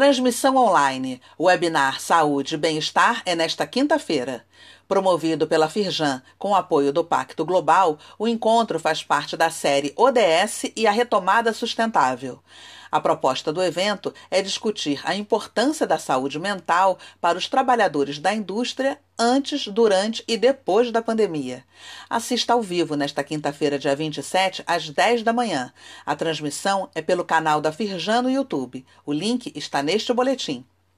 Transmissão online. Webinar Saúde e Bem-Estar é nesta quinta-feira. Promovido pela Firjan com apoio do Pacto Global, o encontro faz parte da série ODS e a Retomada Sustentável. A proposta do evento é discutir a importância da saúde mental para os trabalhadores da indústria antes, durante e depois da pandemia. Assista ao vivo nesta quinta-feira, dia 27, às 10 da manhã. A transmissão é pelo canal da Firjan no YouTube. O link está neste boletim.